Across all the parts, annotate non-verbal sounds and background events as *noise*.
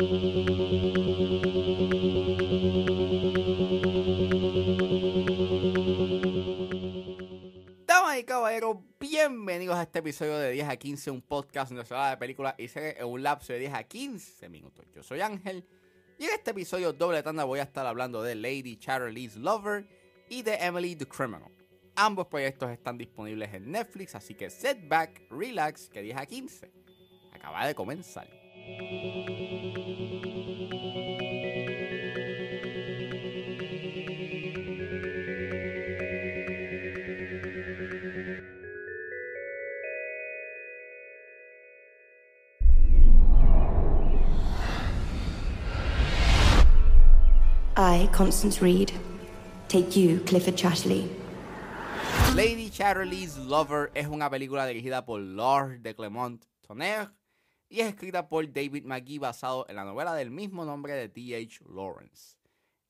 Damas y caballeros, bienvenidos a este episodio de 10 a 15, un podcast donde se habla de películas y series en un lapso de 10 a 15 minutos. Yo soy Ángel y en este episodio doble tanda voy a estar hablando de Lady Chatterley's Lover y de Emily the Criminal. Ambos proyectos están disponibles en Netflix, así que set back, relax, que 10 a 15 acaba de comenzar. I, Constance Reed, take you, Clifford Chatterley, Lady Chatterley's Lover es una película dirigida por Lord de Clermont Tonnerre y es escrita por David McGee basado en la novela del mismo nombre de T.H. Lawrence.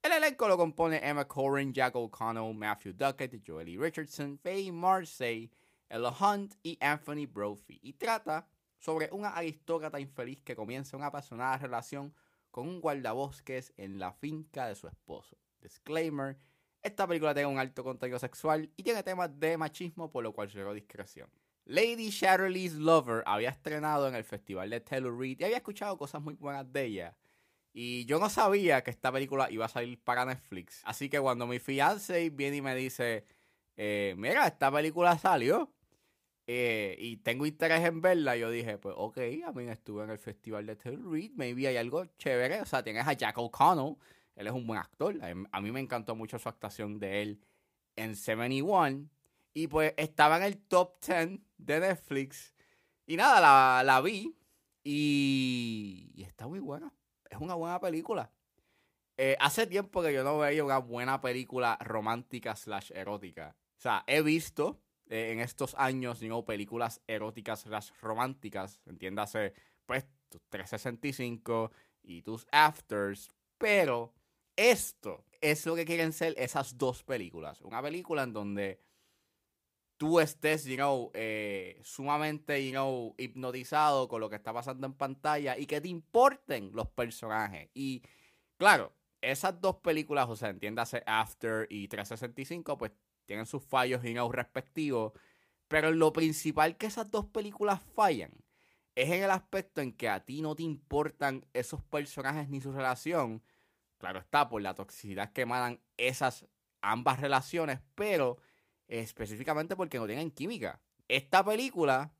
El elenco lo compone Emma Corrin, Jack O'Connell, Matthew Duckett, Joely Richardson, Faye Marseille, Ella Hunt y Anthony Brophy y trata sobre una aristócrata infeliz que comienza una apasionada relación con un guardabosques en la finca de su esposo. Disclaimer, esta película tiene un alto contenido sexual y tiene temas de machismo, por lo cual llegó discreción. Lady Chatterley's Lover había estrenado en el festival de Telluride y había escuchado cosas muy buenas de ella. Y yo no sabía que esta película iba a salir para Netflix. Así que cuando mi fiance viene y me dice, eh, mira, esta película salió eh, y tengo interés en verla, yo dije, pues ok, a mí estuve en el festival de Telluride, maybe hay algo chévere. O sea, tienes a Jack O'Connell, él es un buen actor. A mí me encantó mucho su actuación de él en 71. Y pues estaba en el top 10 de Netflix. Y nada, la, la vi. Y, y, está muy buena. Es una buena película. Eh, hace tiempo que yo no veía una buena película romántica slash erótica. O sea, he visto eh, en estos años, know, películas eróticas slash románticas. Entiéndase, pues, tus 365 y tus afters. Pero esto es lo que quieren ser esas dos películas. Una película en donde tú estés, you know, eh, sumamente, you know, hipnotizado con lo que está pasando en pantalla y que te importen los personajes. Y claro, esas dos películas, o sea, entiéndase After y 365, pues tienen sus fallos, you know, respectivos. Pero lo principal que esas dos películas fallan es en el aspecto en que a ti no te importan esos personajes ni su relación. Claro está, por la toxicidad que emanan esas ambas relaciones, pero específicamente porque no tienen química. Esta película,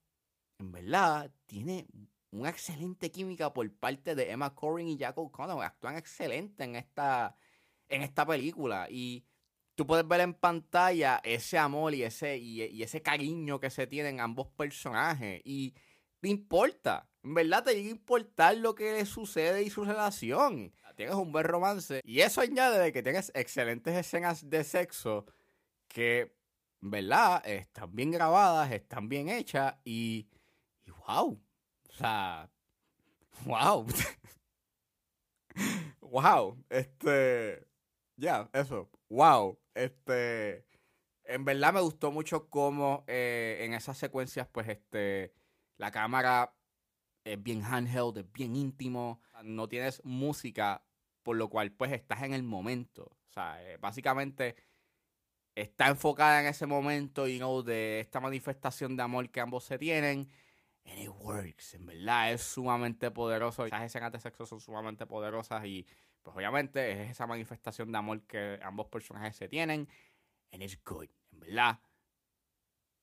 en verdad, tiene una excelente química por parte de Emma Corrin y Jack O'Connell. Actúan excelente en esta, en esta película. Y tú puedes ver en pantalla ese amor y ese, y ese cariño que se tienen ambos personajes. Y te importa. En verdad te llega a importar lo que le sucede y su relación. Tienes un buen romance. Y eso añade de que tienes excelentes escenas de sexo que ¿verdad? Están bien grabadas, están bien hechas y, y wow. O sea, wow. wow. *laughs* Este, ya, eso. Wow. Este, en verdad me gustó mucho cómo eh, en esas secuencias, pues, este, la cámara es bien handheld, es bien íntimo. No tienes música, por lo cual, pues, estás en el momento. O sea, eh, básicamente está enfocada en ese momento, you know, de esta manifestación de amor que ambos se tienen. And it works, en verdad, es sumamente poderoso. Las escenas de sexo son sumamente poderosas y, pues, obviamente, es esa manifestación de amor que ambos personajes se tienen. And it's good, en verdad.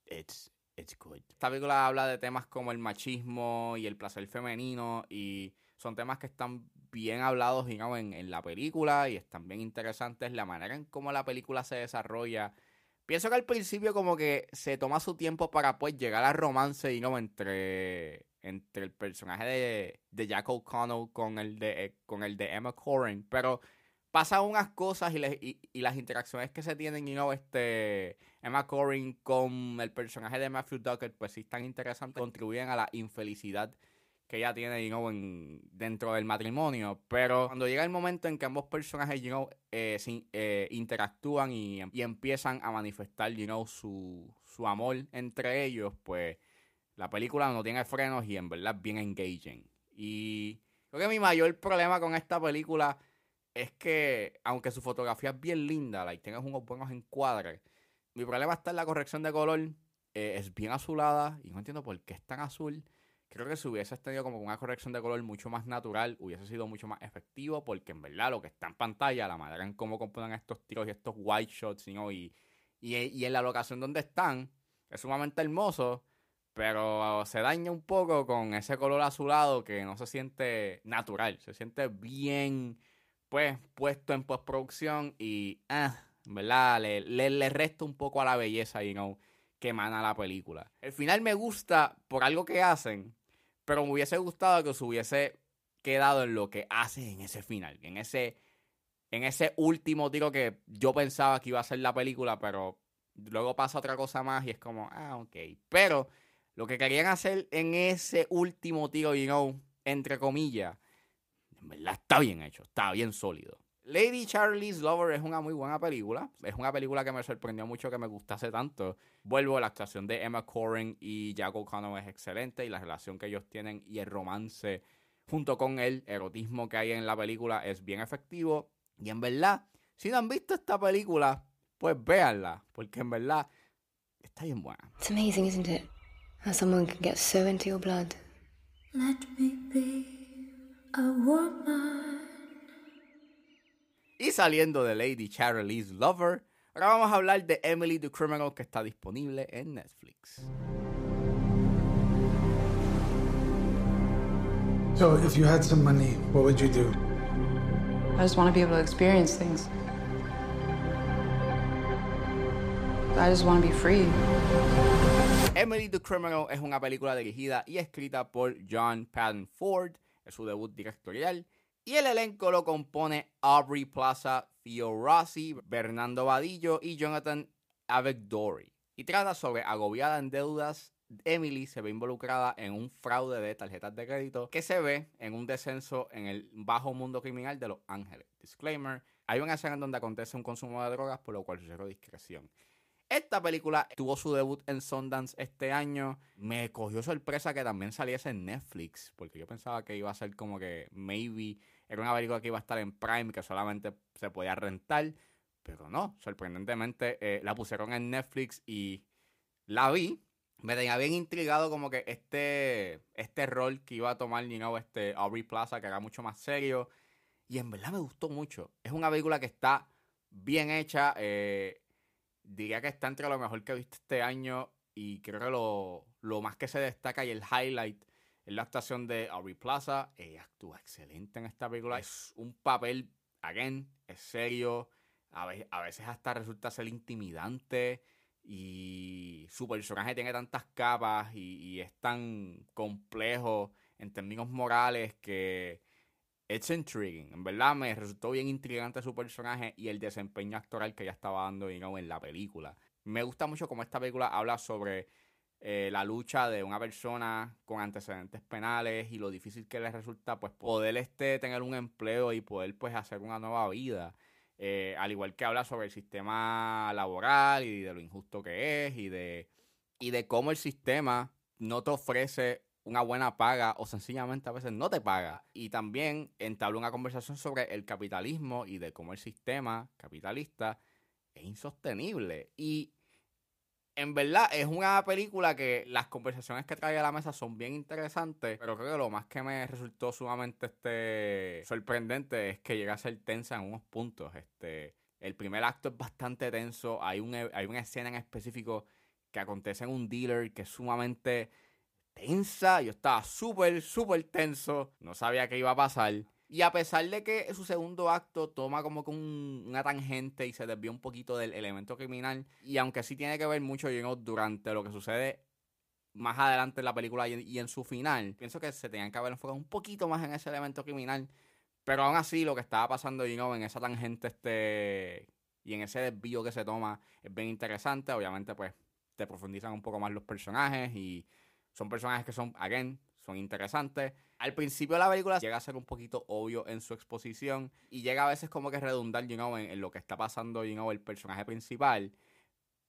It's, it's good. Esta película habla de temas como el machismo y el placer femenino y son temas que están bien hablados digamos, en, en, la película y están bien interesantes la manera en cómo la película se desarrolla. Pienso que al principio como que se toma su tiempo para pues llegar al romance digamos, entre, entre el personaje de, de Jack O'Connell con el de, con el de Emma Corrin, pero pasan unas cosas y, y, y, las interacciones que se tienen, you know, este, Emma Corrin con el personaje de Matthew Duckett, pues sí están interesantes, contribuyen a la infelicidad que ella tiene you know, en, dentro del matrimonio. Pero cuando llega el momento en que ambos personajes you know, eh, sin, eh, interactúan y, y, empiezan a manifestar you know, su, su amor entre ellos, pues la película no tiene frenos y en verdad es bien engaging. Y Creo que mi mayor problema con esta película es que, aunque su fotografía es bien linda, like, tengas unos buenos encuadres, mi problema está en la corrección de color. Eh, es bien azulada y no entiendo por qué es tan azul. Creo que si hubiese tenido como una corrección de color mucho más natural, hubiese sido mucho más efectivo, porque en verdad lo que está en pantalla, la manera en cómo componen estos tiros y estos white shots, y, y, en la locación donde están, es sumamente hermoso, pero se daña un poco con ese color azulado que no se siente natural, se siente bien, pues, puesto en postproducción y, ah, ¿verdad? Le, le, resta un poco a la belleza, you know, que emana la película. El final me gusta por algo que hacen, pero me hubiese gustado que se hubiese quedado en lo que hacen en ese final, en ese en ese último tiro que yo pensaba que iba a ser la película, pero luego pasa otra cosa más y es como, ah, ok. Pero lo que querían hacer en ese último tiro, you know, entre comillas, en verdad está bien hecho, está bien sólido. Lady Charlie's Lover es una muy buena película. Es una película que me sorprendió mucho que me gustase tanto. Vuelvo, la actuación de Emma Corrin y Jack O'Connor es excelente y la relación que ellos tienen y el romance junto con el erotismo que hay en la película es bien efectivo. Y en verdad, si no han visto esta película, pues véanla, porque en verdad está bien buena. It's amazing, isn't it? How someone can get so into your blood. Let me be a woman. Saliendo de Lady Charlie's Lover, ahora vamos a hablar de Emily the Criminal que está disponible en Netflix. So, if you had some money, what would you do? I just want to be able to experience things. I just want to be free. Emily the Criminal es una película dirigida y escrita por John Patton Ford. Es su debut directorial. Y el elenco lo compone Aubrey Plaza, Theo Rossi, Bernardo Vadillo y Jonathan Avegdori. Y trata sobre agobiada en deudas Emily se ve involucrada en un fraude de tarjetas de crédito que se ve en un descenso en el bajo mundo criminal de Los Ángeles. Disclaimer, hay una escena en donde acontece un consumo de drogas, por lo cual sucedió discreción. Esta película tuvo su debut en Sundance este año. Me cogió sorpresa que también saliese en Netflix, porque yo pensaba que iba a ser como que maybe era una película que iba a estar en Prime, que solamente se podía rentar, pero no, sorprendentemente eh, la pusieron en Netflix y la vi me tenía bien intrigado como que este, este rol que iba a tomar, you know, este Aubrey Plaza, que era mucho más serio. Y en verdad me gustó mucho. Es una película que está bien hecha. Eh, diría que está entre lo mejor que he visto este año. Y creo que lo, lo más que se destaca y el highlight es la actuación de Aubrey Plaza. Ella actúa excelente en esta película. Es un papel, again, es serio. A veces, a veces hasta resulta ser intimidante. Y su personaje tiene tantas capas y, es tan complejo en términos morales que it's intriguing. En verdad me resultó bien intrigante su personaje y el desempeño actoral que ella estaba dando en la película. Me gusta mucho cómo esta película habla sobre eh, la lucha de una persona con antecedentes penales y lo difícil que le resulta pues poder este, tener un empleo y poder pues hacer una nueva vida. Eh, al igual que habla sobre el sistema laboral y de lo injusto que es y de, y de cómo el sistema no te ofrece una buena paga o sencillamente a veces no te paga. Y también entabla una conversación sobre el capitalismo y de cómo el sistema capitalista es insostenible. Y en verdad es una película que las conversaciones que trae a la mesa son bien interesantes, pero creo que lo más que me resultó sumamente este, sorprendente es que llega a ser tensa en unos puntos. Este, el primer acto es bastante tenso, hay, un, hay una escena en específico que acontece en un dealer que es sumamente tensa, yo estaba súper, súper tenso, no sabía qué iba a pasar. Y a pesar de que su segundo acto toma como que una tangente y se desvía un poquito del elemento criminal, y aunque sí tiene que ver mucho durante lo que sucede más adelante en la película y en, su final, pienso que se tenían que haber enfocado un poquito más en ese elemento criminal. Pero aún así, lo que estaba pasando en esa tangente este y en ese desvío que se toma es bien interesante. Obviamente, pues te profundizan un poco más los personajes y son personajes que son, again, son interesantes. Al principio de la película llega a ser un poquito obvio en su exposición y llega a veces como que redundar, you know, en, lo que está pasando, you know, el personaje principal.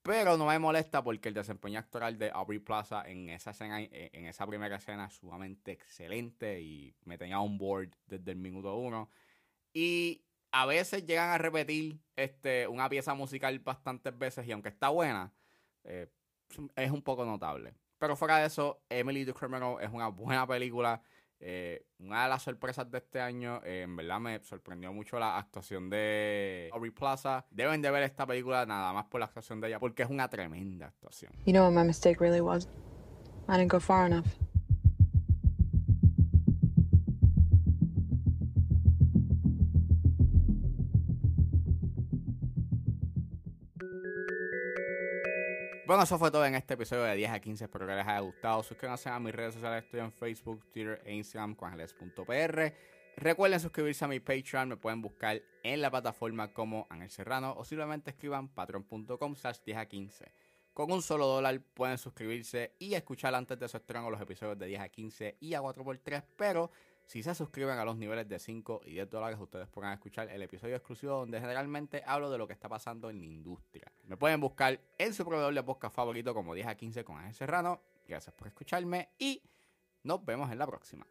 Pero no me molesta porque el desempeño actoral de Aubrey Plaza en esa escena, en esa primera escena es sumamente excelente y me tenía on board desde el minuto uno. Y a veces llegan a repetir este, una pieza musical bastantes veces y aunque está buena, eh, es un poco notable. Pero fuera de eso, Emily the Criminal es una buena película. Eh, una de las sorpresas de este año, eh, en verdad me sorprendió mucho la actuación de Aubrey Plaza. Deben de ver esta película nada más por la actuación de ella, porque es una tremenda actuación. You know what my mistake really was? I didn't go far enough. Bueno, eso fue todo en este episodio de 10 a 15. Espero que les haya gustado. Suscríbanse a mis redes sociales. Estoy en Facebook, Twitter e Instagram con Recuerden suscribirse a mi Patreon. Me pueden buscar en la plataforma como Ángel Serrano o simplemente escriban patreon.com slash 10 a 15. Con un solo dólar pueden suscribirse y escuchar antes de su estreno los episodios de 10 a 15 y a 4x3. Pero si se suscriben a los niveles de 5 y 10 dólares, ustedes podrán escuchar el episodio exclusivo donde generalmente hablo de lo que está pasando en la industria. Me pueden buscar en su proveedor de podcast favorito como 10 a 15 con Ángel Serrano. Gracias por escucharme y nos vemos en la próxima.